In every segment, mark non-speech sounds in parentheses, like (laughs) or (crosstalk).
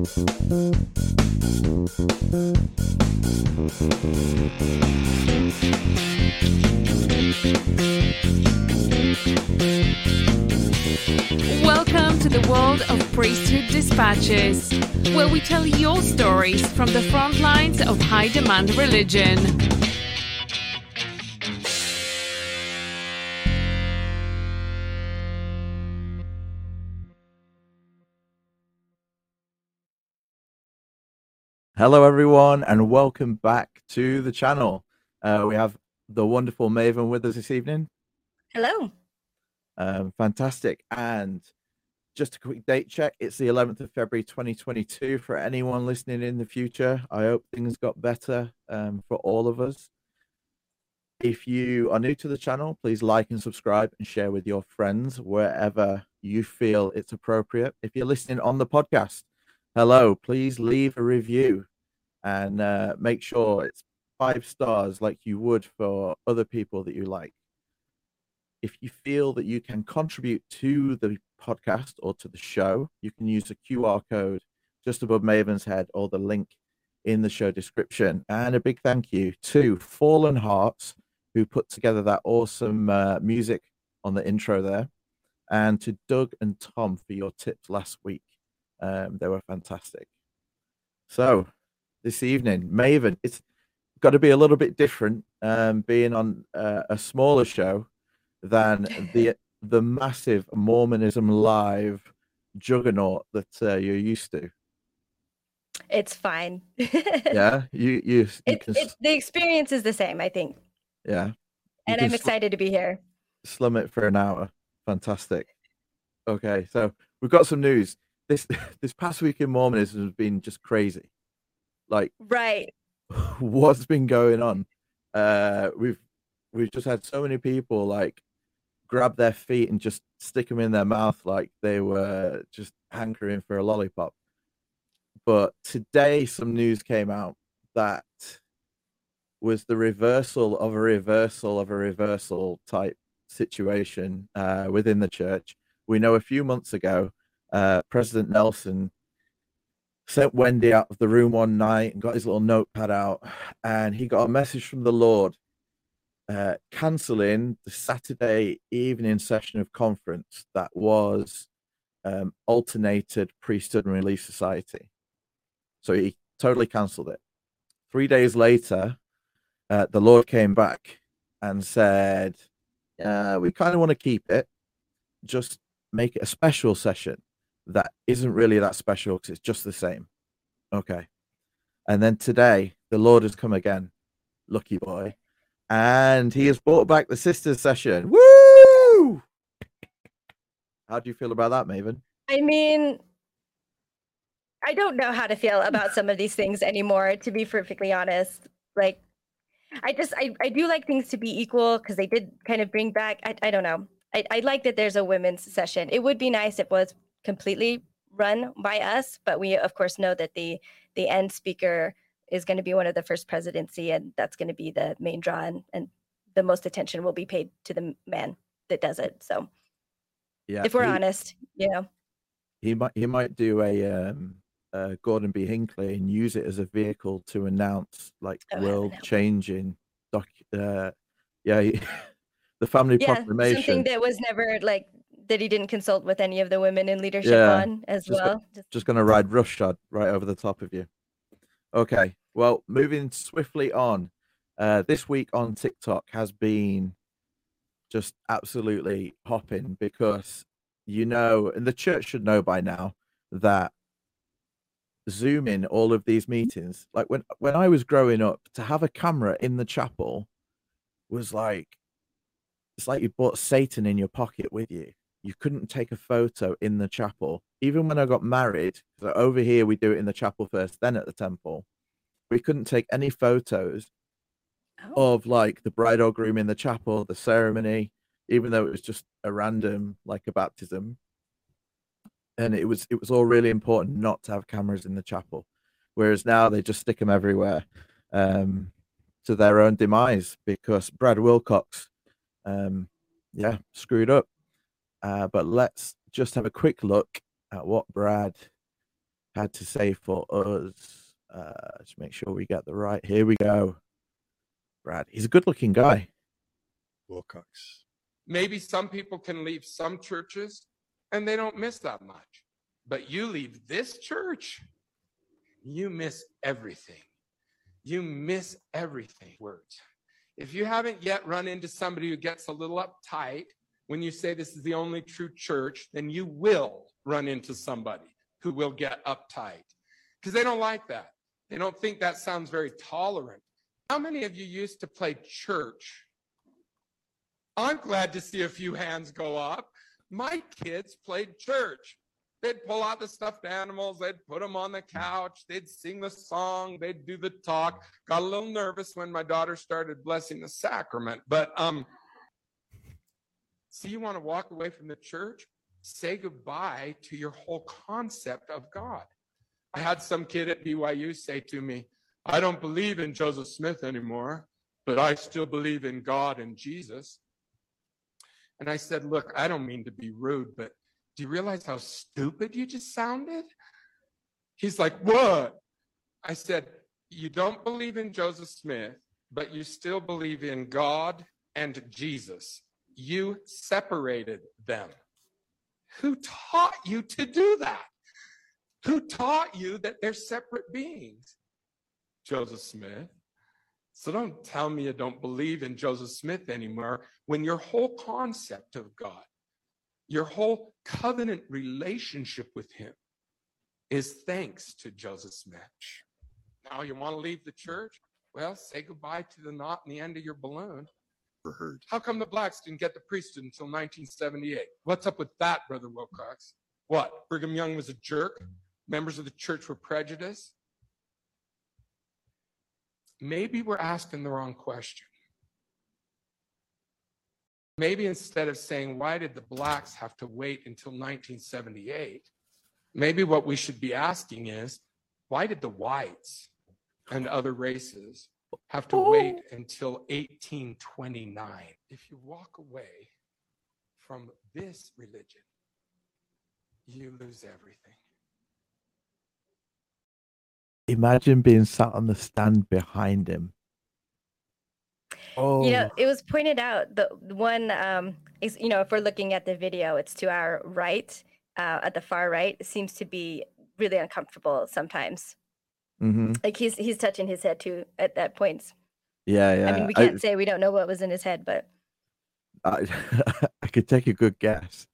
Welcome to the world of Priesthood Dispatches, where we tell your stories from the front lines of high demand religion. Hello, everyone, and welcome back to the channel. Uh, we have the wonderful Maven with us this evening. Hello. Um, fantastic. And just a quick date check it's the 11th of February 2022 for anyone listening in the future. I hope things got better um, for all of us. If you are new to the channel, please like and subscribe and share with your friends wherever you feel it's appropriate. If you're listening on the podcast, hello, please leave a review and uh, make sure it's five stars like you would for other people that you like. If you feel that you can contribute to the podcast or to the show, you can use the QR code just above Maven's head or the link in the show description. And a big thank you to Fallen Hearts, who put together that awesome uh, music on the intro there, and to Doug and Tom for your tips last week. Um, they were fantastic. So, this evening, Maven, it's got to be a little bit different um, being on uh, a smaller show than the the massive Mormonism live juggernaut that uh, you're used to. It's fine. (laughs) Yeah, you you, you It, can it, the experience is the same, I think. yeah, you And I'm sl- excited to be here. slum it for an hour. Fantastic. Okay, so we've got some news. This (laughs) this past week in Mormonism has been just crazy. Like Right. (laughs) what's been going on? Uh, we've we've just had so many people like grab their feet and just stick them in their mouth like they were just hankering for a lollipop. But today, some news came out that was the reversal of a reversal of a reversal type situation uh, within the church. We know a few months ago, uh, President Nelson sent Wendy out of the room one night and got his little notepad out, and he got a message from the Lord uh, canceling the Saturday evening session of conference that was um, alternated priesthood and relief society. So he totally cancelled it. Three days later, uh, the Lord came back and said, uh, "We kind of want to keep it, just make it a special session that isn't really that special because it's just the same." Okay. And then today, the Lord has come again, lucky boy, and he has brought back the sisters session. Woo! How do you feel about that, Maven? I mean, I don't know how to feel about some of these things anymore, to be perfectly honest. Like, I just, I, I do like things to be equal because they did kind of bring back, I, I don't know. I, I like that there's a women's session. It would be nice if it was completely run by us, but we, of course, know that the the end speaker is going to be one of the first presidency, and that's going to be the main draw, and, and the most attention will be paid to the man that does it. So, Yeah. if we're he- honest, you know, he might he might do a um uh Gordon B. Hinckley and use it as a vehicle to announce like Oh, world changing doc uh yeah (laughs) the family yeah, proclamation something that was never like that he didn't consult with any of the women in leadership Yeah, on as just well. Just, just gonna ride roughshod right over the top of you okay well moving swiftly on uh this week on tiktok has been just absolutely hopping because you know and the church should know by now that zoom in all of these meetings like when when i was growing up to have a camera in the chapel was like it's like you brought satan in your pocket with you you couldn't take a photo in the chapel even when i got married 'cause over here we do it in the chapel first then at the temple we couldn't take any photos Oh. of like the bride or groom in the chapel, the ceremony, even though it was just a random like a baptism. And it was it was all really important not to have cameras in the chapel, whereas now they just stick them everywhere, um, to their own demise because Brad Wilcox, um, yeah, screwed up. Uh, but let's just have a quick look at what Brad had to say for us. Uh, make sure we get the right. Here we go. Brad, he's a good-looking guy. Wilcox. Maybe some people can leave some churches and they don't miss that much. But you leave this church, you miss everything. You miss everything. Words. If you haven't yet run into somebody who gets a little uptight when you say this is the only true church, then you will run into somebody who will get uptight because they don't like that. They don't think that sounds very tolerant. How many of you used to play church I'm glad to see a few hands go up. My kids played church. They'd pull out the stuffed animals, they'd put them on the couch, they'd sing the song, they'd do the talk. Got a little nervous when my daughter started blessing the sacrament, but um see you want to walk away from the church? Say goodbye to your whole concept of God. I had some kid at BYU say to me, I don't believe in Joseph Smith anymore, but I still believe in God and Jesus. And I said, Look, I don't mean to be rude, but do you realize how stupid you just sounded? He's like, What? I said, You don't believe in Joseph Smith, but you still believe in God and Jesus. You separated them. Who taught you to do that? Who taught you that they're separate beings? Joseph Smith. So don't tell me you don't believe in Joseph Smith anymore when your whole concept of God, your whole covenant relationship with Him is thanks to Joseph Smith. Now you want to leave the church? Well, say goodbye to the knot in the end of your balloon. Heard. How come the blacks didn't get the priesthood until 1978? What's up with that, Brother Wilcox? What? Brigham Young was a jerk? Members of the church were prejudiced? Maybe we're asking the wrong question. Maybe instead of saying, why did the blacks have to wait until 1978? Maybe what we should be asking is, why did the whites and other races have to wait until 1829? If you walk away from this religion, you lose everything. Imagine being sat on the stand behind him. Oh, You know, it was pointed out the the one um is you know, if we're looking at the video, it's to our right, uh, at the far right, it seems to be really uncomfortable sometimes. Hmm Like he's he's touching his head too at that point. yeah, yeah. I mean, we can't say we don't know what was in his head, but I, (laughs) I could take a good guess.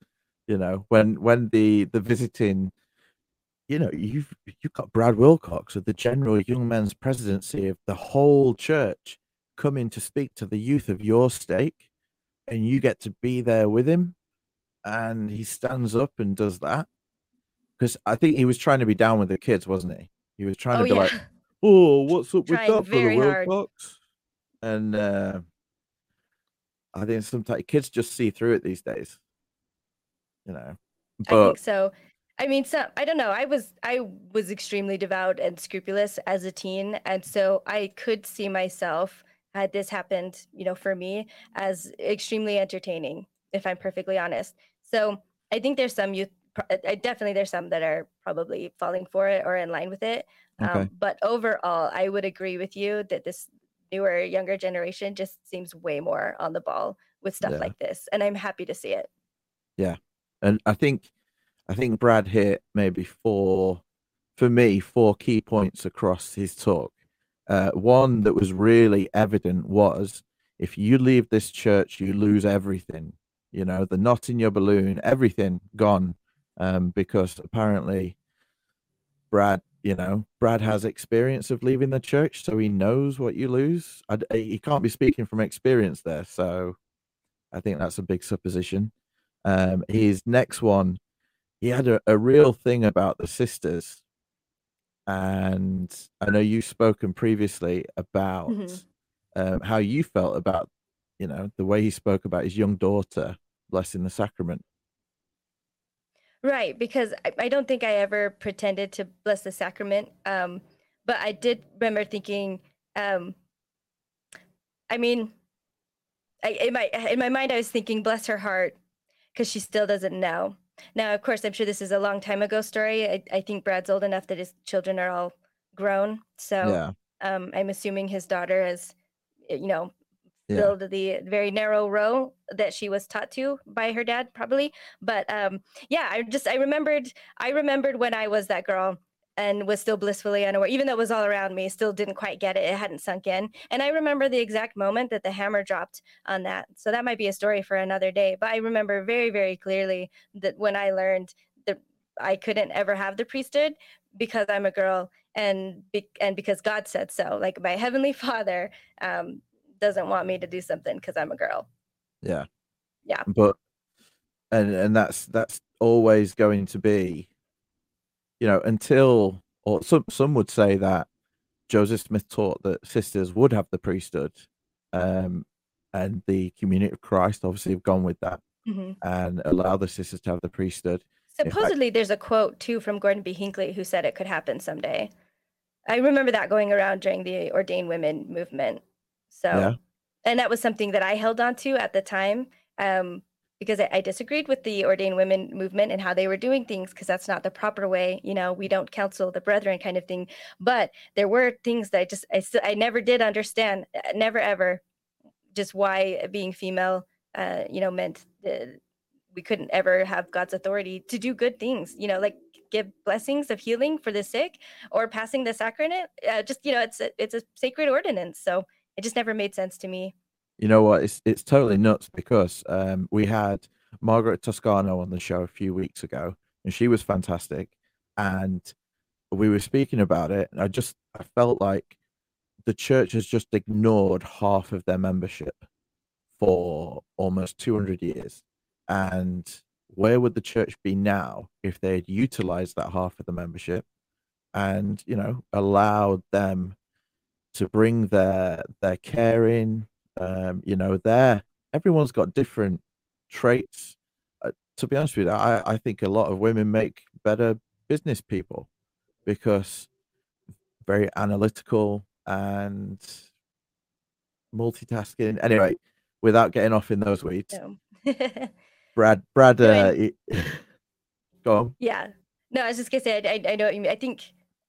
You know, when when the the visiting, you know, you've you've got Brad Wilcox of the General Young Men's Presidency of the whole church coming to speak to the youth of your stake, and you get to be there with him, and he stands up and does that. Because I think he was trying to be down with the kids, wasn't he? He was trying oh to be yeah, (laughs) like, "Oh, what's up with that, for the hard. Wilcox?" And uh, I think sometimes kids just see through it these days, you know. I think so. I mean, so I don't know. I was I was extremely devout and scrupulous as a teen, and so I could see myself had this happened, you know, for me as extremely entertaining, if I'm perfectly honest. So I think there's some youth. Pro- I definitely there's some that are probably falling for it or in line with it. Okay. Um, but overall, I would agree with you that this newer, younger generation just seems way more on the ball with stuff Yeah. like this, and I'm happy to see it. Yeah, and I think I think Brad hit maybe four for me four key points across his talk. Uh, one that was really evident was if you leave this church, you lose everything. You know, the knot in your balloon, everything gone. Um, because apparently, Brad, you know, Brad has experience of leaving the church, so he knows what you lose. I, he can't be speaking from experience there, so I think that's a big supposition. Um, his next one, he had a, a real thing about the sisters. and I know you've spoken previously about Mhm. um, how you felt about, you know, the way he spoke about his young daughter blessing the sacrament. Right, because I, I don't think I ever pretended to bless the sacrament. Um, but I did remember thinking, um, I mean, I, in my in my mind, I was thinking, bless her heart, because she still doesn't know. Now, of course, I'm sure this is a long time ago story. I, I think Brad's old enough that his children are all grown, so Yeah, um, I'm assuming his daughter is, you know, yeah, the very narrow row that she was taught to by her dad probably. But um yeah i just i remembered i remembered when i was that girl and was still blissfully unaware even though it was all around me still didn't quite get it. It hadn't sunk in. And i remember the exact moment that the hammer dropped on that. So that might be a story for another day. But i remember very very clearly that when i learned that i couldn't ever have the priesthood because i'm a girl and be- and because god said so like my heavenly (laughs) father um doesn't want me to do something because I'm a girl. yeah. Yeah. But and and that's that's always going to be, you know, until or some some would say that Joseph Smith taught that sisters would have the priesthood, um, and the community of Christ obviously have gone with that Mhm. and allow the sisters to have the priesthood. fact- Supposedly, there's a quote too from Gordon B. Hinckley who said it could happen someday. I remember that going around during the ordained women movement. So, Yeah. and that was something that I held on to at the time um, because I, I disagreed with the ordained women movement and how they were doing things because that's not the proper way. You know, we don't counsel the brethren kind of thing. But there were things that I just, I, still, I never did understand, uh, never ever, just why being female, uh, you know, meant we couldn't ever have God's authority to do good things, you know, like give blessings of healing for the sick or passing the sacrament. Uh, just, you know, it's a, it's a sacred ordinance. So it just never made sense to me. You know what? It's it's totally nuts because um, we had Margaret Toscano on the show a few weeks ago, and she was fantastic. And we were speaking about it, and I just I felt like the church has just ignored half of their membership for almost 200 years. And where would the church be now if they had utilized that half of the membership and you know allowed them to bring their their care in. Um you know their everyone's got different traits. Uh, to be honest with you i i think a lot of women make better business people because very analytical and multitasking. Anyway without getting off in those weeds. (laughs) Brad brad uh, he- (laughs) go on. Yeah. No, I was just gonna say, I, I, I know what you mean. I think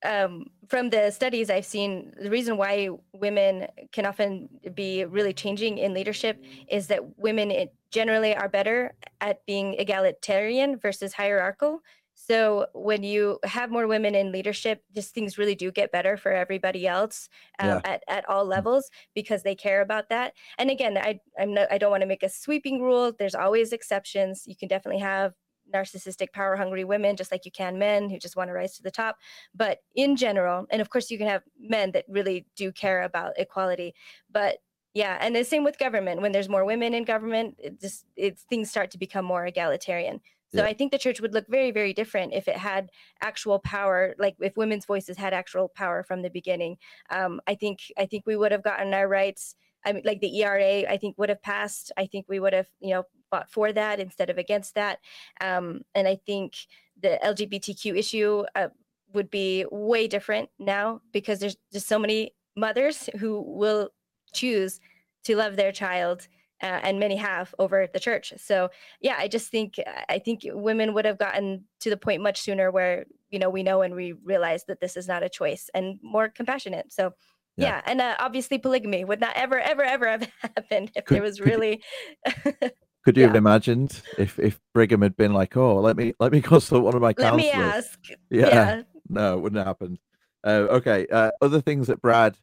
um, from the studies I've seen, the reason why women can often be really changing in leadership is that women it generally are better at being egalitarian versus hierarchical. So when you have more women in leadership, just things really do get better for everybody else um, Yeah. at, at all levels because they care about that. And again, I I'm not, I don't want to make a sweeping rule. There's always exceptions. You can definitely have narcissistic power hungry women just like you can men who just want to rise to the top. But in general and of course you can have men that really do care about equality but yeah and the same with government. When there's more women in government it just it's things start to become more egalitarian. So Yeah. i think the church would look very very different if it had actual power like if women's voices had actual power from the beginning. Um, i think i think we would have gotten our rights. I mean, like the ERA, I think would have passed. I think we would have, you know, fought for that instead of against that. Um, and I think the LGBTQ issue uh, would be way different now because there's just so many mothers who will choose to love their child uh, and many have over the church so yeah i just think i think women would have gotten to the point much sooner where you know we know and we realize that this is not a choice and more compassionate so Yeah. yeah, and uh, obviously polygamy would not ever ever ever have (laughs) happened if Could- there was really (laughs) could you have imagined if if brigham had been like oh let me let me (laughs) consult one of my counselors"? let me ask yeah yeah no, it wouldn't have happened. Uh, okay, uh, other things that Brad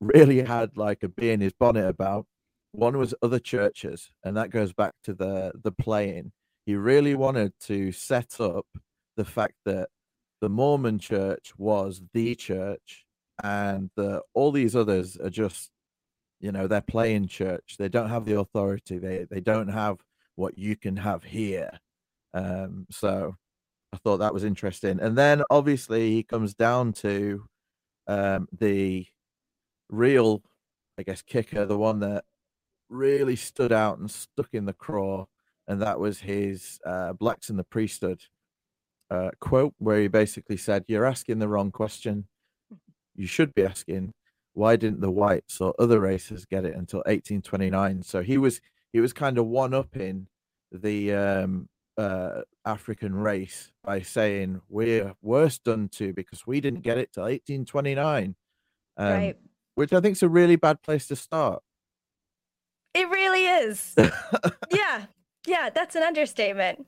really had like a bee in his bonnet about. One was other churches, and that goes back to the the playing. He really wanted to set up the fact that the Mormon Church was the church, and the, all these others are just, you know, they're playing church. They don't have the authority. They they don't have what you can have here. Um, so I thought that was interesting. And then obviously he comes down to um, the real, I guess, kicker, the one that really stood out and stuck in the craw, and that was his uh, blacks in the priesthood uh, quote, where he basically said, "You're asking the wrong question. You should be asking." Why didn't the whites or other races get it until 1829? So he was he was kind of one upping the um, uh, African race by saying we're worse done to because we didn't get it till 1829, um, right. which I think is a really bad place to start. It really is. (laughs) yeah. Yeah, that's an understatement.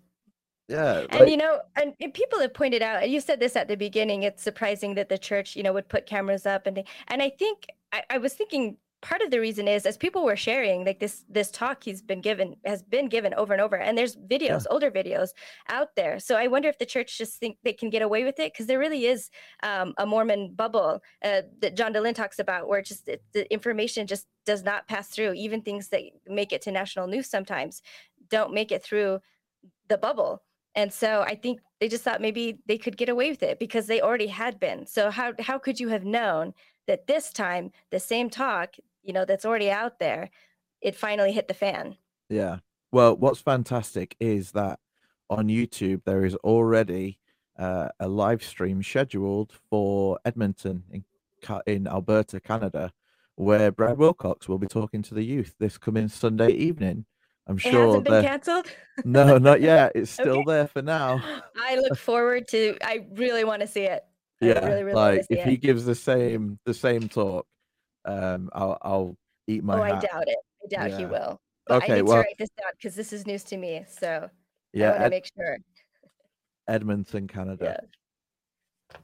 Yeah, And like- you know, and, and people have pointed out, and you said this at the beginning, it's surprising that the church, you know, would put cameras up and and I think I, I was thinking part of the reason is as people were sharing like this this talk he's been given has been given over and over and there's videos older videos out there. So i wonder if the church just think they can get away with it because there really is um, a mormon bubble uh, that john dehlin talks about where just it, the information just does not pass through. Even things that make it to national news sometimes don't make it through the bubble and so I think they just thought maybe they could get away with it because they already had been. So how how could you have known that this time the same talk, you know, that's already out there, it finally hit the fan? Yeah. Well, what's fantastic is that on YouTube there is already uh, a live stream scheduled for Edmonton in in Alberta, Canada, where Brad Wilcox will be talking to the youth this coming Sunday evening. I'm It sure hasn't been canceled. (laughs) no, not yet. It's (laughs) still Okay. there for now. I look forward to. I really want to see it. Yeah, really, really like if he gives the same the same talk, um, I'll I'll eat my oh, I doubt it. I doubt he will. But I Okay, need well, to write this down because this is news to me. So I yeah, want to Ed- make sure. Edmonton, Canada,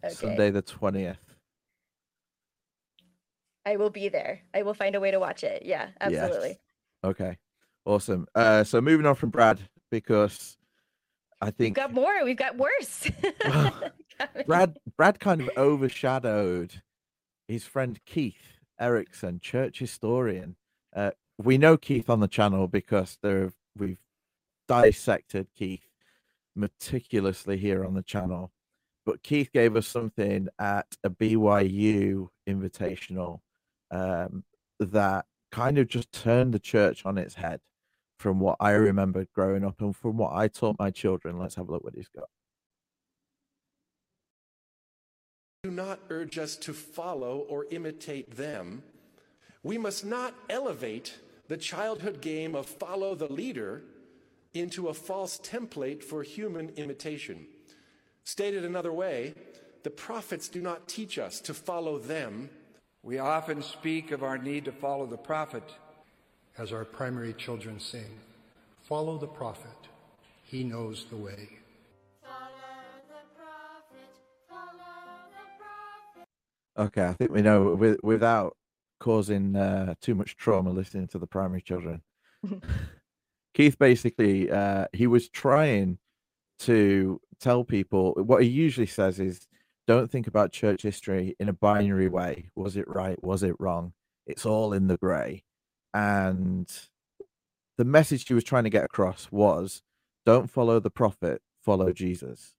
Okay. Sunday the twentieth. I will be there. I will find a way to watch it. Yeah, absolutely. Okay, awesome. Uh, so moving on from Brad because I think We've got more. We've got worse. (laughs) (sighs) Brad Brad kind of overshadowed his friend Keith Erekson, church historian. Uh, we know Keith on the channel because there we've dissected Keith meticulously here on the channel. But Keith gave us something at a BYU invitational um, that kind of just turned the church on its head from what I remembered growing up and from what I taught my children. Let's have a look what he's got. do not urge us to follow or imitate them. We must not elevate the childhood game of follow the leader into a false template for human imitation. Stated another way, the prophets do not teach us to follow them. We often speak of our need to follow the prophet. As our primary children sing, follow the prophet. He knows the way. Okay, I think we know with, without causing uh, too much trauma listening to the primary children. (laughs) Keith basically uh, he was trying to tell people what he usually says is don't think about church history in a binary way. Was it right? Was it wrong? It's all in the gray. And the message he was trying to get across was don't follow the prophet, follow Jesus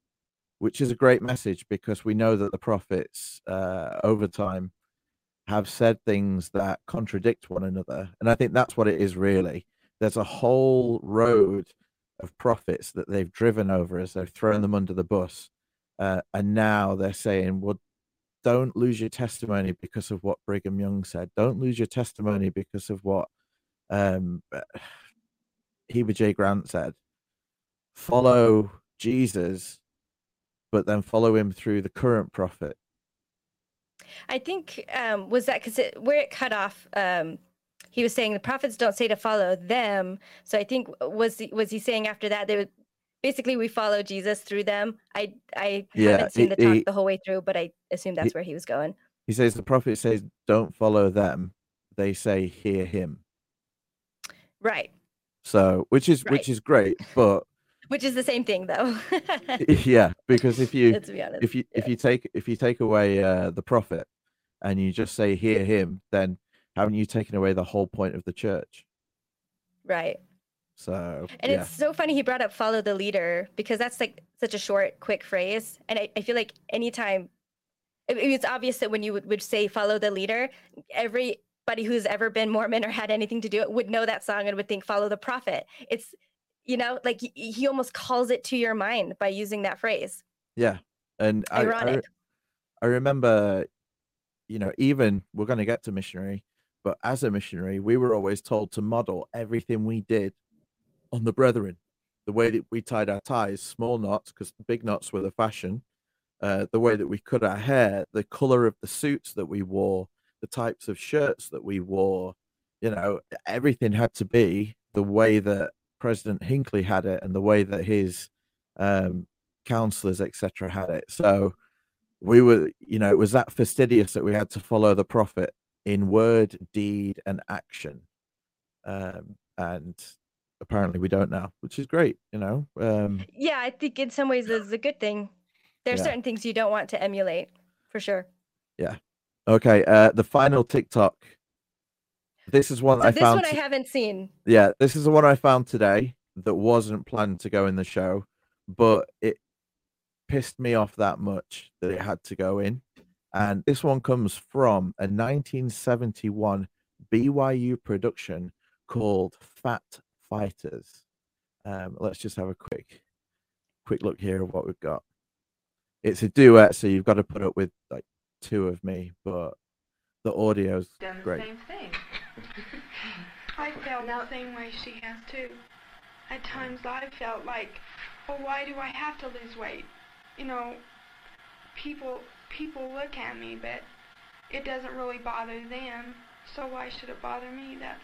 which is a great message because we know that the prophets uh, over time have said things that contradict one another. And i think that's what it is really. There's a whole road of prophets that they've driven over as they've thrown them under the bus uh, and now they're saying well don't lose your testimony because of what brigham young said don't lose your testimony because of what um, heber j grant said follow jesus but then follow him through the current prophet. I think um, was that because where it cut off. Um, he was saying the prophets don't say to follow them. So I think was he, was he saying after that they would basically we follow Jesus through them. I I Yeah, haven't seen he- the talk he- the whole way through, but I assume that's where he was going. He says the prophet says, "Don't follow them." They say, "Hear him." Right, So, which is Right. which is great, but (laughs) which is the same thing though. (laughs) yeah, because if you be honest. if you if you take if you take away uh, the prophet and you just say, "Hear him," then haven't you taken away the whole point of the church? right. So And yeah, it's so funny he brought up follow the leader because that's like such a short, quick phrase. And I, I feel like anytime it, it's obvious that when you would, would say follow the leader, everybody who's ever been Mormon or had anything to do it would know that song and would think follow the prophet. It's you know, like he, he almost calls it to your mind by using that phrase. yeah, and I, I Ironic. I remember, you know, even we're going to get to missionary, but as a missionary, we were always told to model everything we did on the brethren. The way that we tied our ties, small knots, because big knots were the fashion. Uh, the way that we cut our hair, the color of the suits that we wore, the types of shirts that we wore, you know, everything had to be the way that President Hinckley had it and the way that his um, counselors, etc., had it. So we were, you know, it was that fastidious that we had to follow the prophet in word, deed, and action. Um, and apparently we don't now, which is great, you know. Um, Yeah, I think in some ways it's a good thing. There are Yeah. certain things you don't want to emulate, for sure. Yeah. Okay, uh, the final TikTok. This is one So I this found. one I haven't seen. yeah, this is the one I found today that wasn't planned to go in the show, but it pissed me off that much that it had to go in. And this one comes from a 1971 BYU production called Fat Fighters. Um, let's just have a quick, quick look here of what we've got. It's a duet, so you've got to put up with like two of me, but the audio's done the great. same thing. (laughs) I felt the same way she has too. At times I felt like, well, why do I have to lose weight? You know, people people look at me, but it doesn't really bother them. So why should it bother me? That's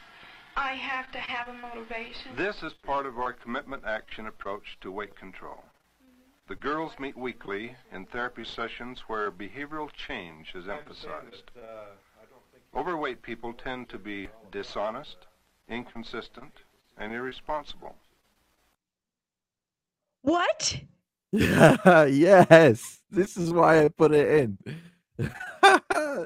I have to have a motivation. This is part of our commitment action approach to weight control. The girls meet weekly in therapy sessions where behavioral change is emphasized. Overweight people tend to be dishonest, inconsistent, and irresponsible. What? (laughs) yes, this is why I put it in. (laughs)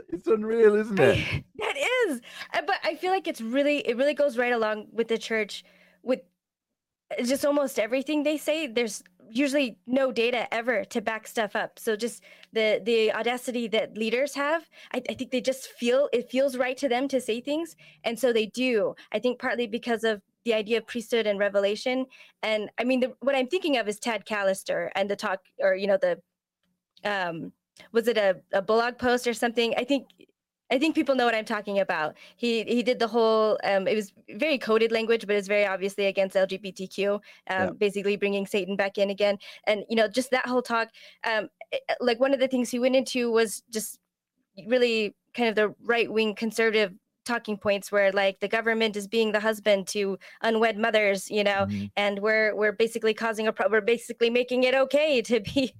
it's unreal, isn't it? I- that is. Uh, but i feel like it's really it really goes right along with the church with just almost everything they say. There's usually no data ever to back stuff up. So just the the audacity that leaders have I, I think they just feel it feels right to them to say things. And so they do. I think partly because of the idea of priesthood and revelation. And i mean the, what i'm thinking of is tad callister and the talk or you know the um was it a, a blog post or something? I think I think people know what I'm talking about. He he did the whole. Um, it was very coded language, but it's very obviously against LGBTQ. Um, Yeah. Basically, bringing Satan back in again, and you know, just that whole talk. Um, eh, eh, like one of the things he went into was just really kind of the right wing conservative talking points, where like the government is being the husband to unwed mothers, you know, Mhm. and we're we're basically causing a pro- we're basically making it okay (laughs) to be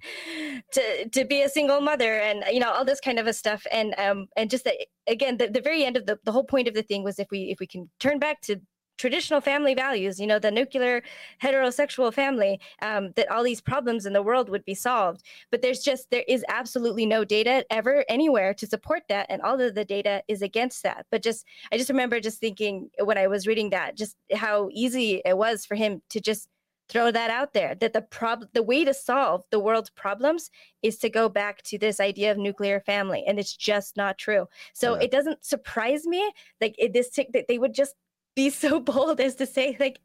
to to be a single mother and you know all this kind of a stuff and um and just that again the, the very end of the the whole point of the thing was if we if we can turn back to traditional family values you know the nuclear heterosexual family um, that all these problems in the world would be solved. But there's just there is absolutely no data ever anywhere to support that and all of the data is against that. But just i just remember just thinking when i was reading that just how easy it was for him to just throw that out there that the prob the way to solve the world's problems is to go back to this idea of nuclear family and it's just not true. So Yeah. it doesn't surprise me like it, this tick that they would just be so (laughs) bold as to say like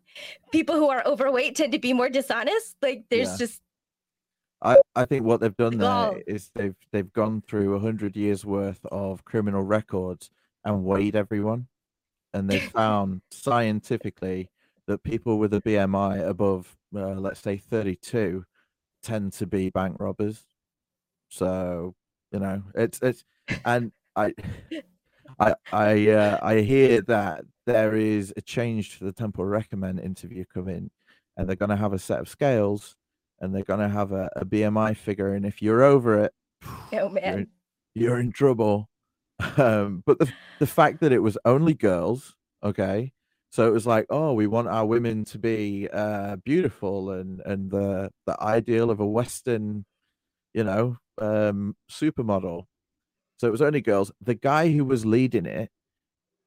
people who are overweight tend to be more dishonest like there's Yeah. just I, I think what they've done there is they've they've gone through a hundred years worth of criminal records and weighed everyone, and they've (laughs) found scientifically that people with a BMI above, uh, let's say, thirty-two, tend to be bank robbers. So you know, it's it's, and I, (laughs) I I uh, I hear that there is a change to the Temple Recommend interview coming, and they're going to have a set of scales and they're going to have a, a BMI figure. And if you're over it, oh you're in, you're in trouble. (laughs) Um, but the, the fact that it was only girls, okay, so it was like, oh, we want our women to be uh, beautiful and and the the ideal of a Western, you know, um, supermodel. So it was only girls. The guy who was leading it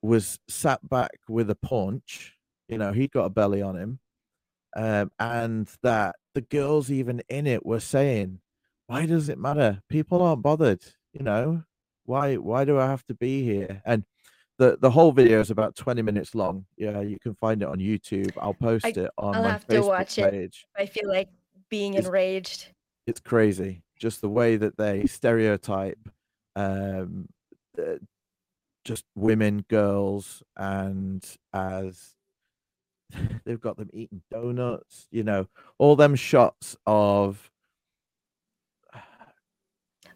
was sat back with a paunch, You know, he'd got a belly on him. Um, and that the girls even in it were saying, Why does it matter? People aren't bothered, you know. Why why do I have to be here? And the the whole video is about 20 minutes long. Yeah, you can find it on YouTube. I'll post I, it on I'll my have Facebook to watch page. it. I feel like being It's- enraged. It's crazy. Just the way that they stereotype um just women, girls, and as (laughs) they've got them eating donuts, you know, all them shots of (sighs)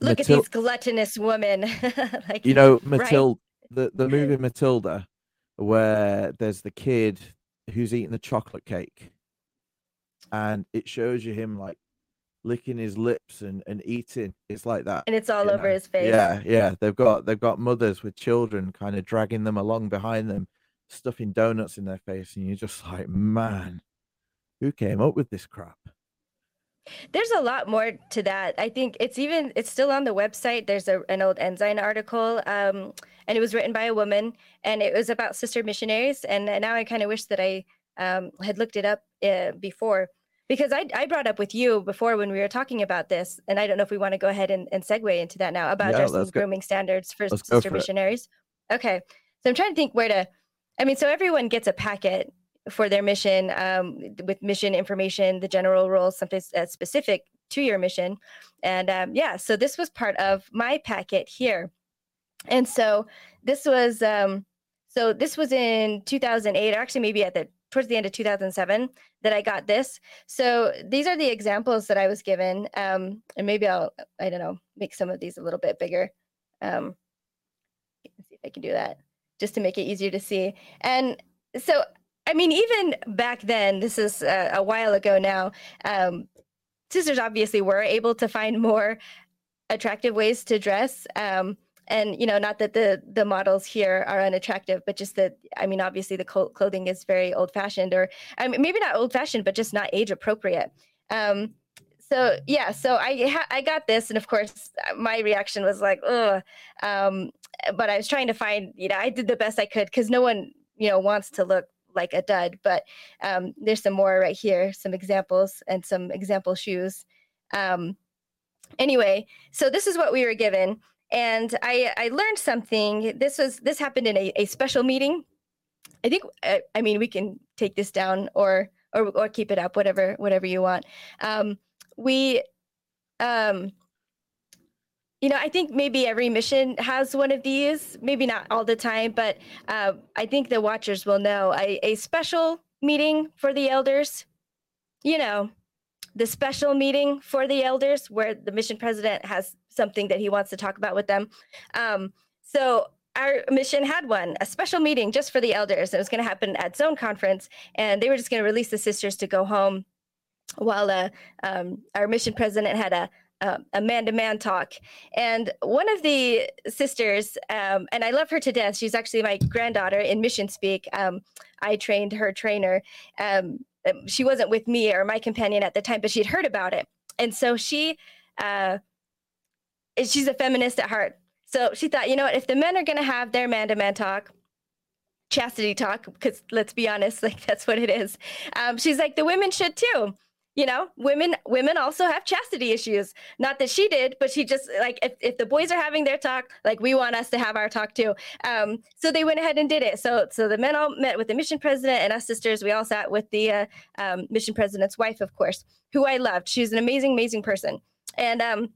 Look at these gluttonous women. (laughs) like you know right? Matilda the, the movie Matilda where there's the kid who's eating the chocolate cake and it shows you him like licking his lips and, and eating it's like that And it's all over know. his face. yeah yeah they've got they've got mothers with children kind of dragging them along behind them stuffing donuts in their face and you're just like man who came up with this crap There's a lot more to that. I think it's even it's still on the website. There's a, an old Ensign article, um, and it was written by a woman, and it was about sister missionaries. And now I kind of wish that I um, had looked it up uh, before, because I I brought up with you before when we were talking about this, and I don't know if we want to go ahead and, and segue into that now about Yeah, dressing let's go- grooming standards for let's sister for it. missionaries. Okay, so I'm trying to think where to. I mean, so everyone gets a packet for their mission um, with mission information, the general rules, something uh, specific to your mission. And um, yeah, so this was part of my packet here. And so this was um, so this was in 2008, or actually maybe at the towards the end of 2007 that I got this. So these are the examples that I was given, um, and maybe I'll I don't know make some of these a little bit bigger. Um, see if I can do that just to make it easier to see. And so I mean, even back then, this is uh, a while ago now. Um, sisters obviously were able to find more attractive ways to dress. Um, and you know, not that the the models here are unattractive, but just that I mean, obviously the clo- clothing is very old fashioned, or I mean, maybe not old fashioned, but just not age appropriate. Um, so yeah, so I ha- I got this, and of course, uh, my reaction was like, ugh. Um, but I was trying to find, you know, I did the best I could because no one, you know, wants to look like a dud. But um, there's some more right here, some examples and some example shoes. Um, anyway, so this is what we were given, and I I learned something. This was this happened in a, a special meeting. I think I, I mean we can take this down or or or keep it up, whatever whatever you want. Um, we um you know, I think maybe every mission has one of these, maybe not all the time, but uh, I think the watchers will know a, a special meeting for the elders. You know, the special meeting for the elders where the mission president has something that he wants to talk about with them. Um, so our mission had one, a special meeting just for the elders. It was going to happen at Zone Conference, and they were just going to release the sisters to go home while uh, um, our mission president had a a man-to-man talk. And one of the sisters um, and i love her to death. She's actually my granddaughter in mission speak. Um, i trained her trainer. Um, um, she wasn't with me or my companion at the time but she'd heard about it. And so she uh, she's a feminist at heart. So she thought you know what if the men are going to have their man-to-man talk chastity talk because let's be honest (laughs) like that's what it is um, she's like the women should too. You know women women also have chastity issues. Not that she did but she just like if, if the boys are having their talk like we want us to have our talk too. Um, so they went ahead and did it. So so the men all met with the mission president and us sisters. We all sat with the uh, um, mission president's wife of course who i loved. She's an amazing amazing person. And um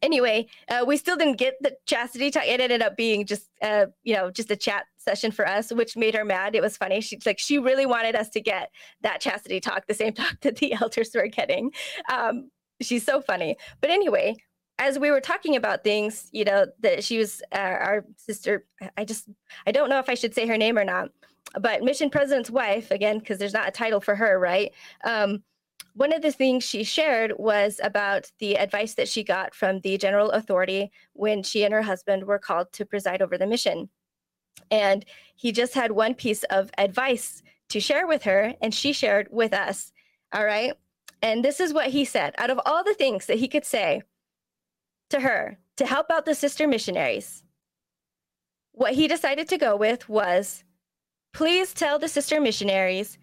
anyway uh, we still didn't get the chastity talk it ended up being just uh, you know just a chat session for us which made her mad. It was funny. She's like she really wanted us to get that chastity talk the same (laughs) talk that the elders were getting. Um, she's so funny. But anyway as we were talking about things you know that she was uh, our sister i just i don't know if i should say her name or not but mission president's wife again because there's not a title for her right? Um, one of the things she shared was about the advice that she got from the general authority when she and her husband were called to preside over the mission. And he just had one piece of advice to share with her, and she shared with us. All right. And this is what he said out of all the things that he could say to her to help out the sister missionaries, what he decided to go with was please tell the sister missionaries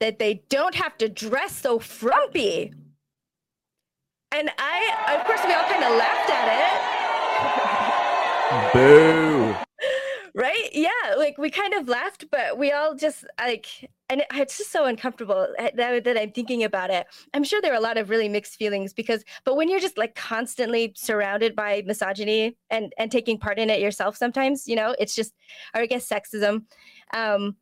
that they don't have to dress so frumpy. And I, of course, we all kind of laughed at it. Boo. right? Yeah, like we kind of laughed, but we all just like, and it's just so uncomfortable that, that I'm thinking about it. I'm sure there are a lot of really mixed feelings because, but when you're just like constantly surrounded by misogyny and and taking part in it yourself, sometimes you know it's just, or I guess sexism. Um,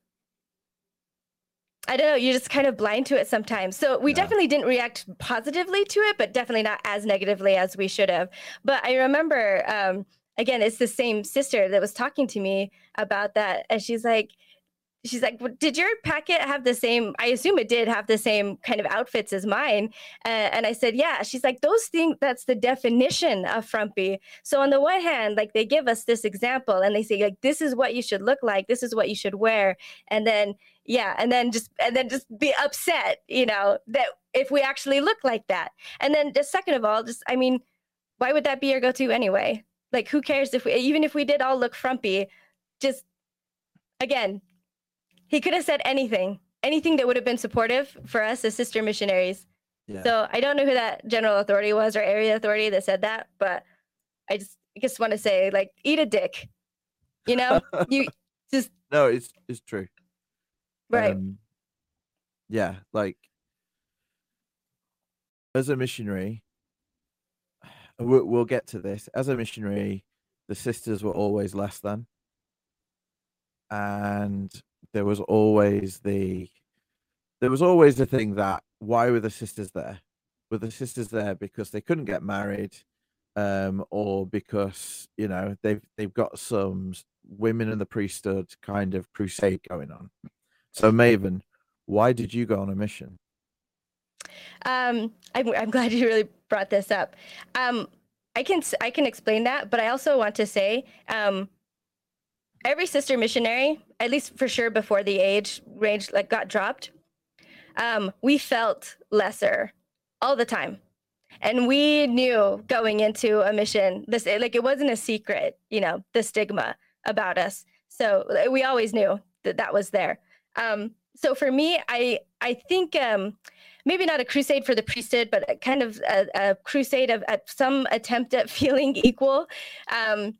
I don't know, you're just kind of blind to it sometimes. So we yeah. definitely didn't react positively to it, but definitely not as negatively as we should have. But I remember um, again, it's the same sister that was talking to me about that. And she's like, she's like, well, did your packet have the same? I assume it did have the same kind of outfits as mine. Uh, and I said, yeah. She's like, those things, that's the definition of frumpy. So on the one hand, like they give us this example and they say, like, this is what you should look like. This is what you should wear. And then, yeah. And then just, and then just be upset, you know, that if we actually look like that. And then just second of all, just, I mean, why would that be your go-to anyway? Like, who cares if we, even if we did all look frumpy, just again, he could have said anything, anything that would have been supportive for us as sister missionaries. Yeah. So I don't know who that general authority was or area authority that said that, but I just I just want to say, like, eat a dick. You know, (laughs) you just no, it's it's true. Right. Um, yeah, like as a missionary, (sighs) we'll, we'll get to this. As a missionary, the sisters were always less than, and there was always the there was always the thing that why were the sisters there? Were the sisters there because they couldn't get married, um, or because you know they've they've got some women in the priesthood kind of crusade going on? So Maven, why did you go on a mission? Um, I'm, I'm glad you really brought this up. Um, I can I can explain that, but I also want to say um, every sister missionary, at least for sure before the age range like got dropped, um, we felt lesser all the time, and we knew going into a mission this like it wasn't a secret, you know, the stigma about us. So we always knew that that was there. Um, so for me, I I think um, maybe not a crusade for the priesthood, but kind of a, a crusade of at some attempt at (laughs) feeling equal. Um,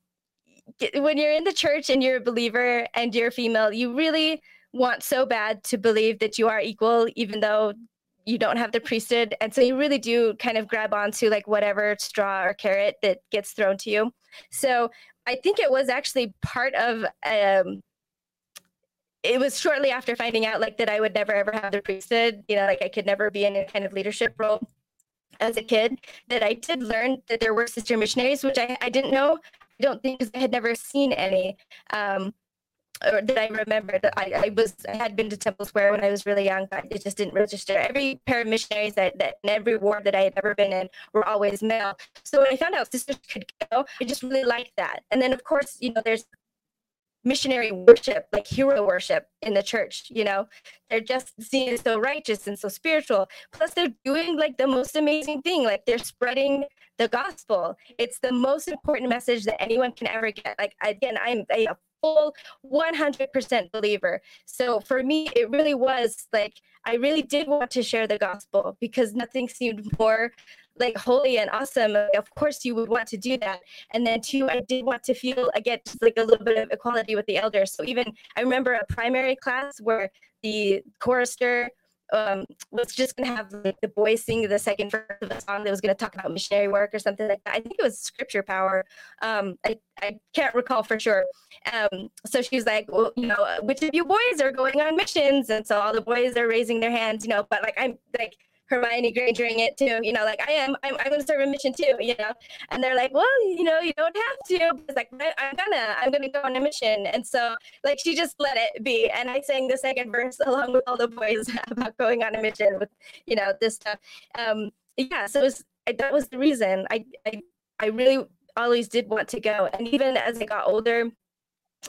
when you're in the church and you're a believer and you're female, you really want so bad to believe that you are equal, even though you don't have the priesthood. And so you really do kind of grab onto like whatever straw or carrot that gets thrown to you. So I think it was actually part of um, it was shortly after finding out like that I would never ever have the priesthood, you know, like I could never be in a kind of leadership role as a kid, that I did learn that there were sister missionaries, which I, I didn't know. I don't think because I had never seen any. Um, or that I remember that I, I was I had been to Temple Square when I was really young, but it just didn't register. Every pair of missionaries that, that in every ward that I had ever been in were always male. So when I found out sisters could go, I just really liked that. And then of course, you know, there's missionary worship, like hero worship in the church. You know, they're just seen as so righteous and so spiritual. Plus, they're doing like the most amazing thing, like they're spreading the gospel. It's the most important message that anyone can ever get. Like, again, I'm a full 100% believer. So for me, it really was like, I really did want to share the gospel because nothing seemed more like holy and awesome of course you would want to do that and then two i did want to feel again just like a little bit of equality with the elders so even i remember a primary class where the chorister um, was just to have like, the boys sing the second verse of the song that was to talk about missionary work or something like that. I think it was scripture power. Um, I, I can't recall for sure. Um, so she was like, well, you know, which of you boys are going on missions? And so all the boys are raising their hands, you know, but like, I'm like, Hermione Grangering it too. You know, like I am, I'm, I'm going to serve a mission too. You know, and they're like, well, you know, you don't have to. It's like I'm gonna, I'm gonna go on a mission. And so, like, she just let it be. And I sang the second verse (laughs) along with all the boys (laughs) about going on a mission with, you know, this stuff. Um, yeah. So it was, that was the reason. I, I, I really always did want to go. And even as I got older,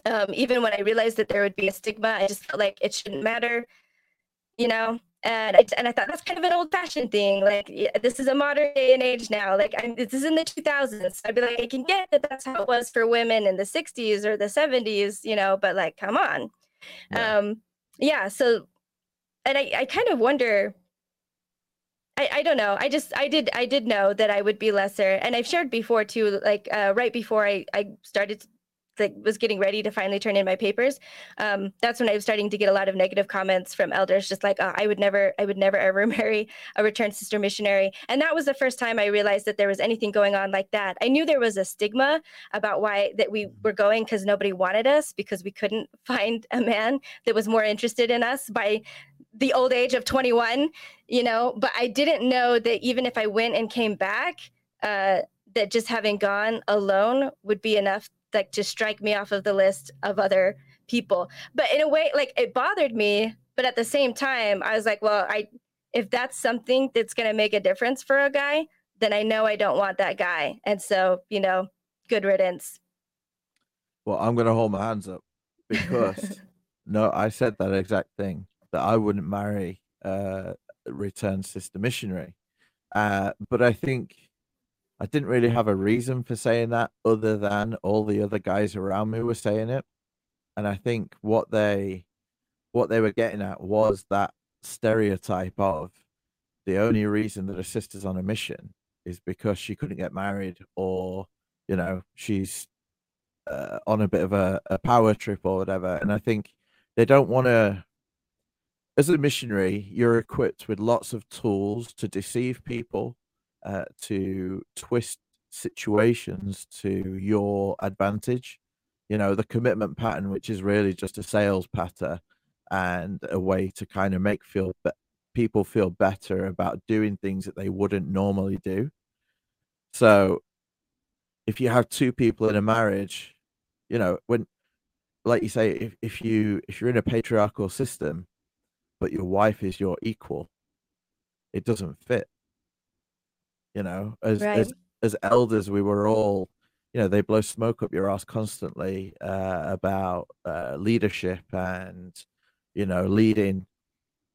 um, even when I realized that there would be a stigma, I just felt like it shouldn't matter. You know, and I, and I thought that's kind of an old fashioned thing. Like yeah, this is a modern day and age now. Like I'm, this is in the 2000s. I'd be like, I can get that that's how it was for women in the 60s or the 70s, you know. But like, come on, Yeah. Um, yeah. So, and I, I kind of wonder. I, I don't know. I just I did I did know that I would be lesser, and I've shared before too. Like uh, right before I I started like was getting ready to finally turn in my papers um, that's when i was starting to get a lot of negative comments from elders just like oh, i would never i would never ever (laughs) marry a returned sister missionary. And that was the first time i realized that there was anything going on like that. I knew there was a stigma about why that we were going because nobody wanted us because we couldn't (laughs) find a man that was more interested in us by the old age of 21 you know? But i didn't know that even if i went and came back uh, that just having gone alone would be enough like to strike me off of the list of other people. But in a way, like it bothered me, but at the same time, I was like, well, I if that's something that's going to make a difference for a guy, then I know I don't want that guy. And so, you know, good riddance. Well, I'm going to hold my hands up because (laughs) no, I said that exact thing that I wouldn't marry uh, a return sister missionary. Uh, but I think I didn't really have a reason for saying that other than all the other guys around me were saying it. And I think what they what they were getting at was that stereotype of the only reason that a sister's on a mission is because she couldn't get married or you know she's uh, on a bit of a, a power trip or whatever and i think they don't want to as a missionary you're equipped with lots of tools to deceive people uh, to twist situations to your advantage. You know, the commitment pattern, which is really just a sales pattern and a way to kind of make feel be- people feel better about doing things that they wouldn't normally do. So, if you have two people in a marriage, you know, when, like you say, if, if you if you're in a patriarchal system, but your wife is your equal, it doesn't fit you know, as right. as as elders, we were all, you know, they blow smoke up your ass constantly uh, about uh, leadership and, you know, leading,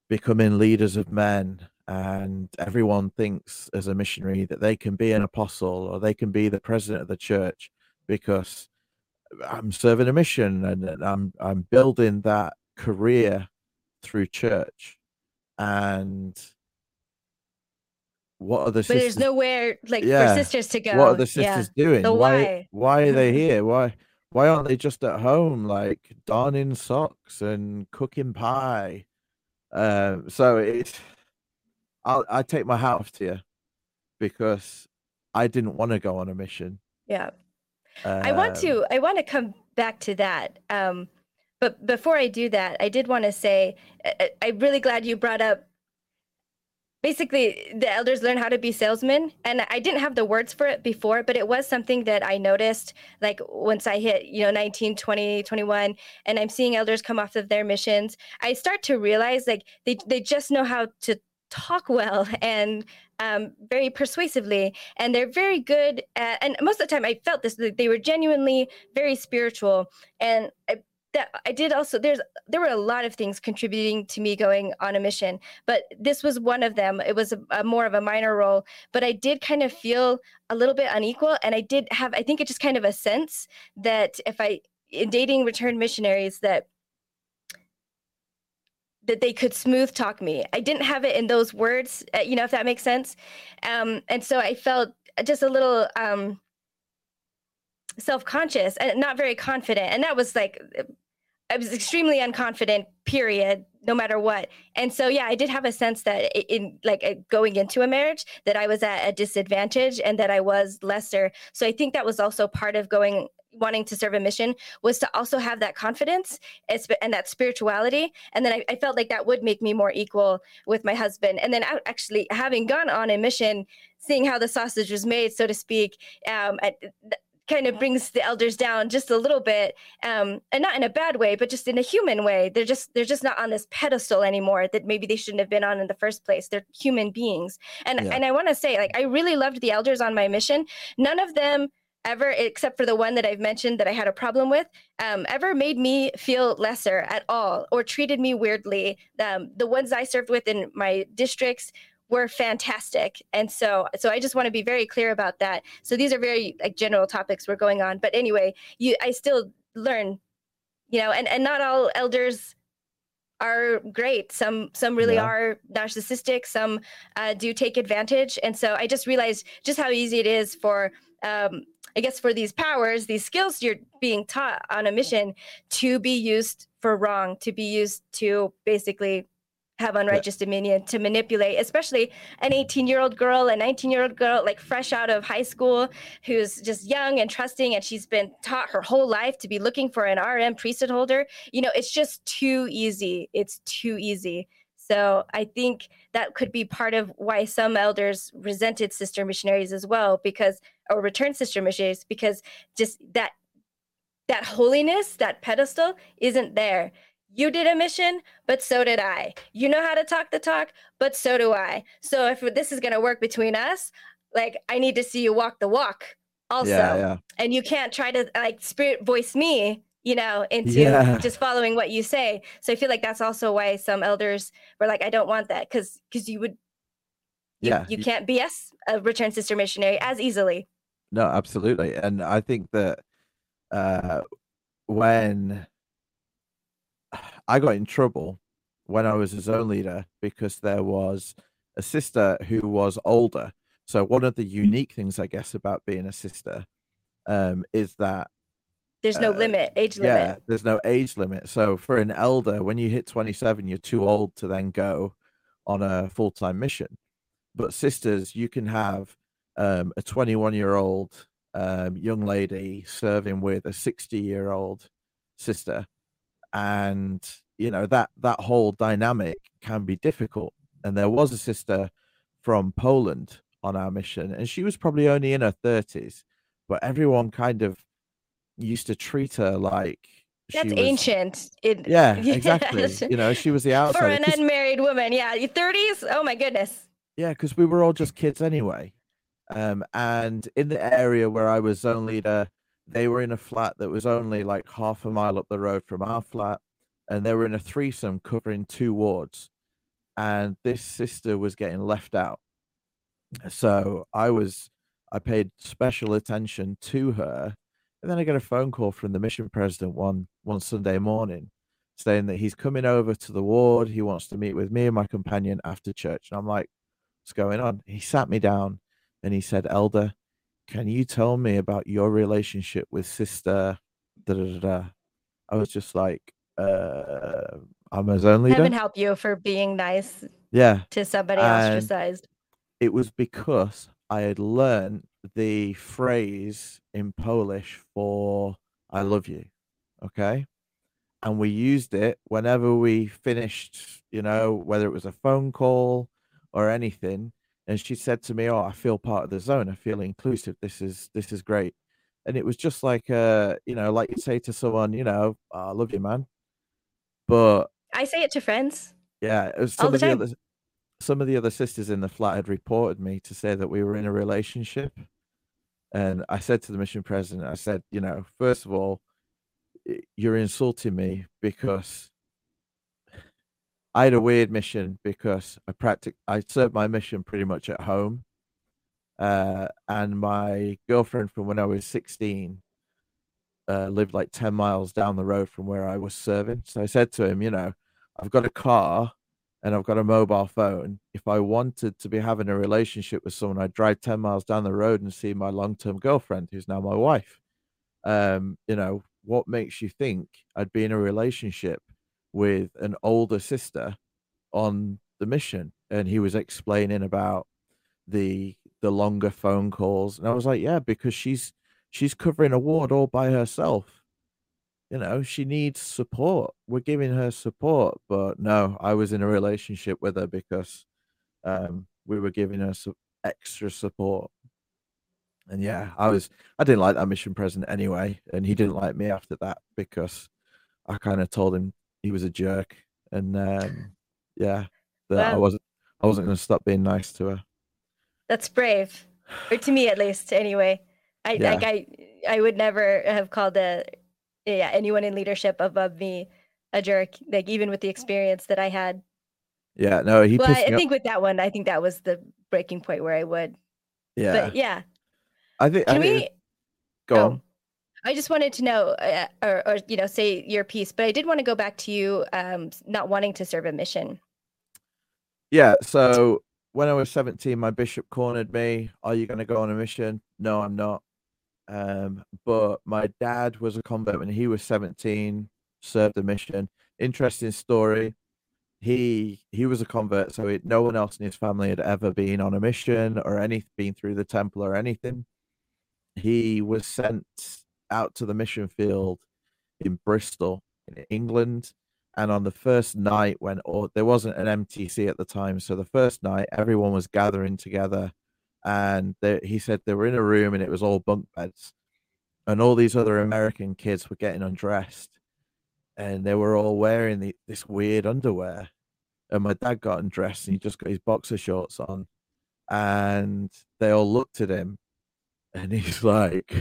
becoming leaders of men. And everyone thinks as a missionary that they can be an apostle or they can be the president of the church because I'm serving a mission and I'm I'm building that career through church. And what are the sisters? but sisters? there's nowhere like yeah. for sisters to go. What are the sisters yeah. doing? The why? why? Are they (laughs) here? Why? Why aren't they just at home, like darning socks and cooking pie? Um, so it's, I'll I take my hat off to you because I didn't want to go on a mission. Yeah, um, I want to. Um, I want to come back to that. Um, but before I do that, I did want to say I, I'm really glad you brought up basically the elders learn how to be salesmen and i didn't have the words for it before but it was something that i noticed like once i hit you know 19 20 21 and i'm seeing elders come off of their missions i start to realize like they, they just know how to talk well (laughs) and um, very persuasively and they're very good at, and most of the time i felt this that they were genuinely very spiritual and I, that I did also there's there were a lot of things contributing to me going on a mission, but this was one of them. It was a, a, more of a minor role, but I did kind of feel a little bit unequal, and I did have I think it just kind of a sense that if I in dating returned missionaries that that they could smooth talk me. I didn't have it in those words, uh, you know, if that makes sense. Um, and so I felt just a little um, self-conscious and not very confident. And that was like I was extremely unconfident, period, no matter what. And so, yeah, I did have a sense that in like going into a marriage, that I was at a disadvantage and that I was lesser. So I think that was also part of going wanting to serve a mission was to also have that confidence and that spirituality and then I, I, felt like that would make me more equal with my husband and then actually having gone on a mission seeing how the sausage was made so to speak um, kind of brings the elders down just a little bit um, and not in a bad way but just in a human way. They're just they're just not on this pedestal anymore that maybe they shouldn't have been on in the first place. They're human beings. And yeah. and i want to say like i really loved the elders on my mission. None of them ever except for the one that i've mentioned that i had a problem with um, ever made me feel lesser at all or treated me weirdly. Um, the ones i served with in my districts were fantastic and so so i just want to be very clear about that so these are very like general topics we're going on but anyway you i still learn you know, and and not all elders are great. Some some really Yeah. are narcissistic. Some uh, do take advantage. And so I just realized just how easy it is for, um, I guess, for these powers, these skills you're being taught on a mission to be used for wrong, to be used to basically have unrighteous dominion to manipulate especially an 18 year old girl a 19 year old girl like fresh out of high school who's just young and trusting and she's been taught her whole life to be looking for an rm priesthood holder. You know it's just too easy. It's too easy. So i think that could be part of why some elders resented sister missionaries as well because or returned sister missionaries because just that that holiness that pedestal isn't there you did a mission, but so did I. You know how to talk the talk, but so do I. So if this is going to work between us, like I need to see you walk the walk also. Yeah, yeah. And you can't try to like spirit voice me, you know, into Yeah. just following what you say. So I feel like that's also why some elders were like, I don't want that because because you would you, Yeah, you can't BS a returned sister missionary as easily. No, absolutely. And I think that uh, when I got in trouble when I was a zone leader because there was a sister who was older. So one of the unique things, I guess, about being a sister um, is that There's no Uh, limit, age limit. yeah, there's no age limit. So for an elder, when you hit 27, you're too old to then go on a full time mission. But sisters, you can have um, a 21 year old um, young lady serving with a 60 year old sister, and you know that that whole dynamic can be difficult. And there was a sister from Poland on our mission, and she was probably only in her 30s, but everyone kind of used to treat her like she That's was- ancient. It, Yeah, (laughs) exactly. You know, she was the outsider For an unmarried woman, yeah, your 30s. Oh my goodness. Yeah, because we were all just kids anyway. Um, and in the area where I was zone leader, they were in a flat that was only like half a mile up the road from our flat, and they were in a threesome covering two wards. And this sister was getting left out. So I was, I paid special attention to her. And then I got a phone call from the mission president one one Sunday morning saying that he's coming over to the ward. He wants to meet with me and my companion after church. And I'm like, what's going on? He sat me down and he said, Elder, can you tell me about your relationship with sister? Da, da, da. I was just like, uh, I'm a zone leader. Heaven help you for being nice Yeah. to somebody And ostracized. It was because I had learned the phrase in Polish for I love you. Okay. And we used it whenever we finished, you know, whether it was a phone call or anything. And she said to me, Oh, I feel part of the zone. I feel inclusive. This is this is great. And it was just like uh, you know, like you say to someone, you know, "Oh, I love you, man. But I say it to friends. yeah, it was some the of the time. other some of the other sisters in the flat had reported me to say that we were in a relationship. And I said to the mission president, I said, you know, first of all, you're insulting me because I had a weird mission because I practic I served my mission pretty much at home. Uh, and my girlfriend from when I was 16 uh, lived like 10 miles down the road from where I was serving. So I said to him, you know, I've got a car and I've got a mobile phone. If I wanted to be having a relationship with someone, I'd drive 10 miles down the road and see my long term girlfriend, who's now my wife. Um, you know, what makes you think I'd be in a relationship with an older sister on the mission? And he was explaining about the the longer phone calls. And I was like, Yeah, because she's she's covering a ward all by herself you know she needs support we're giving her support but no i was in a relationship with her because um we were giving her some extra support and yeah i was i didn't like that mission president anyway and he didn't like me after that because i kind of told him he was a jerk and um yeah that i wasn't i wasn't going to stop being nice to her That's brave, or to me at least. Anyway, I Yeah. like I I would never have called a yeah anyone in leadership above me a jerk. Like even with the experience that I had. yeah no he well, I, I think off with that one, I think that was the breaking point where I would. yeah But yeah, i think I can think we? go oh. on I just wanted to know, uh, or, or you know, say your piece, but I did want to go back to you um, not wanting to serve a mission. Yeah. So when I was 17, my bishop cornered me. Are you going to go on a mission? No, I'm not. Um, but my dad was a convert when he was 17, served a mission. Interesting story. He he was a convert, so it, no one else in his family had ever been on a mission or any been through the temple or anything. He was sent out to the mission field in Bristol, in England. And on the first night, when or there wasn't an MTC at the time, so the first night everyone was gathering together, and they, he said they were in a room and it was all bunk beds, and all these other American kids were getting undressed, and they were all wearing the, this weird underwear. And my dad got undressed and he just got his boxer shorts on, and they all looked at him, and he's (laughs) like,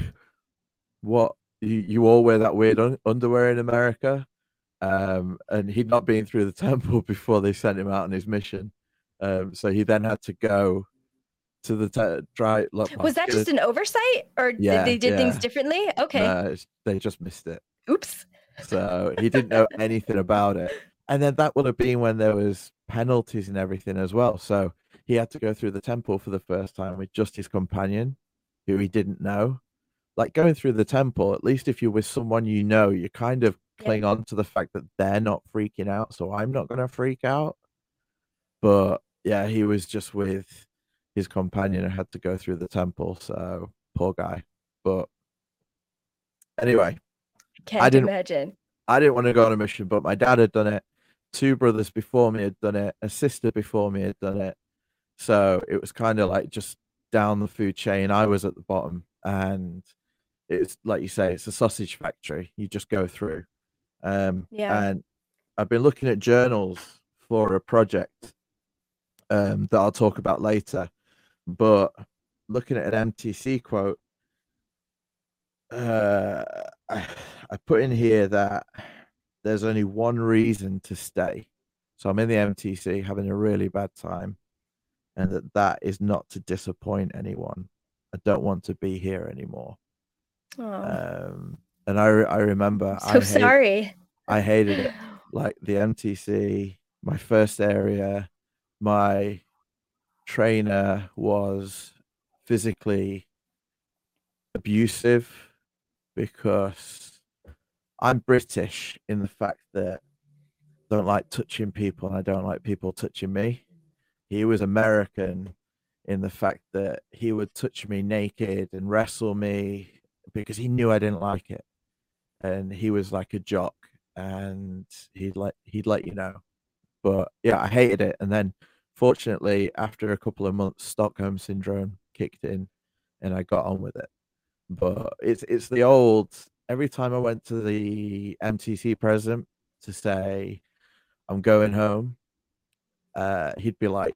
"What? You, you all wear that weird un- underwear in America?" Um, and he'd not been through the (laughs) temple before they sent him out on his mission. Um, so he then had to go to the te- dry. Look, Was that just an oversight, or Yeah, did they did things differently? Okay. No, they just missed it. Oops. So he didn't know (laughs) anything about it. And then that would have been when there was penalties and everything as well. So he had to go through the temple for the first time with just his companion, who he didn't know. Like going through the temple, at least if you're with someone you know, you kind of cling on to the fact that they're not freaking out, so I'm not gonna freak out. But yeah, he was just with his companion and had to go through the temple, so poor guy. But anyway, Can't I didn't imagine. I didn't want to go on a mission, but my dad had done it. Two brothers before me had done it. A sister before me had done it. So it was kind of like just down the food chain. I was at the bottom, and it's like you say, it's a sausage factory. You just go through. Um, Yeah. And I've been looking at journals for a project um, that I'll talk about later. But looking at an MTC quote, uh, I, I put in here that there's only one reason to stay. So I'm in the MTC having a really bad time, and that that is not to disappoint anyone. I don't want to be here anymore. Oh, Um, and I I remember so I hate- sorry. I hated it. (gasps) Like the MTC, my first area, my trainer was physically abusive because I'm British in the fact that I don't like touching people and I don't like people touching me. He was American in the fact that he would touch me naked and wrestle me because he knew I didn't like it. And he was like a jock and he'd let he'd let you know. But yeah, I hated it. And then fortunately after a couple of months Stockholm syndrome kicked in and I got on with it. But it's it's the old every time I went to the MTC president to say I'm going home, uh, he'd be like,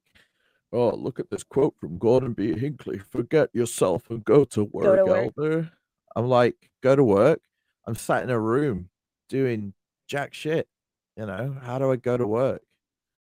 Oh, look at this quote from Gordon B. Hinckley. Forget yourself and go to work, work." elder. I'm like, go to work. I'm sat in a room doing jack shit. You know, how do I go to work?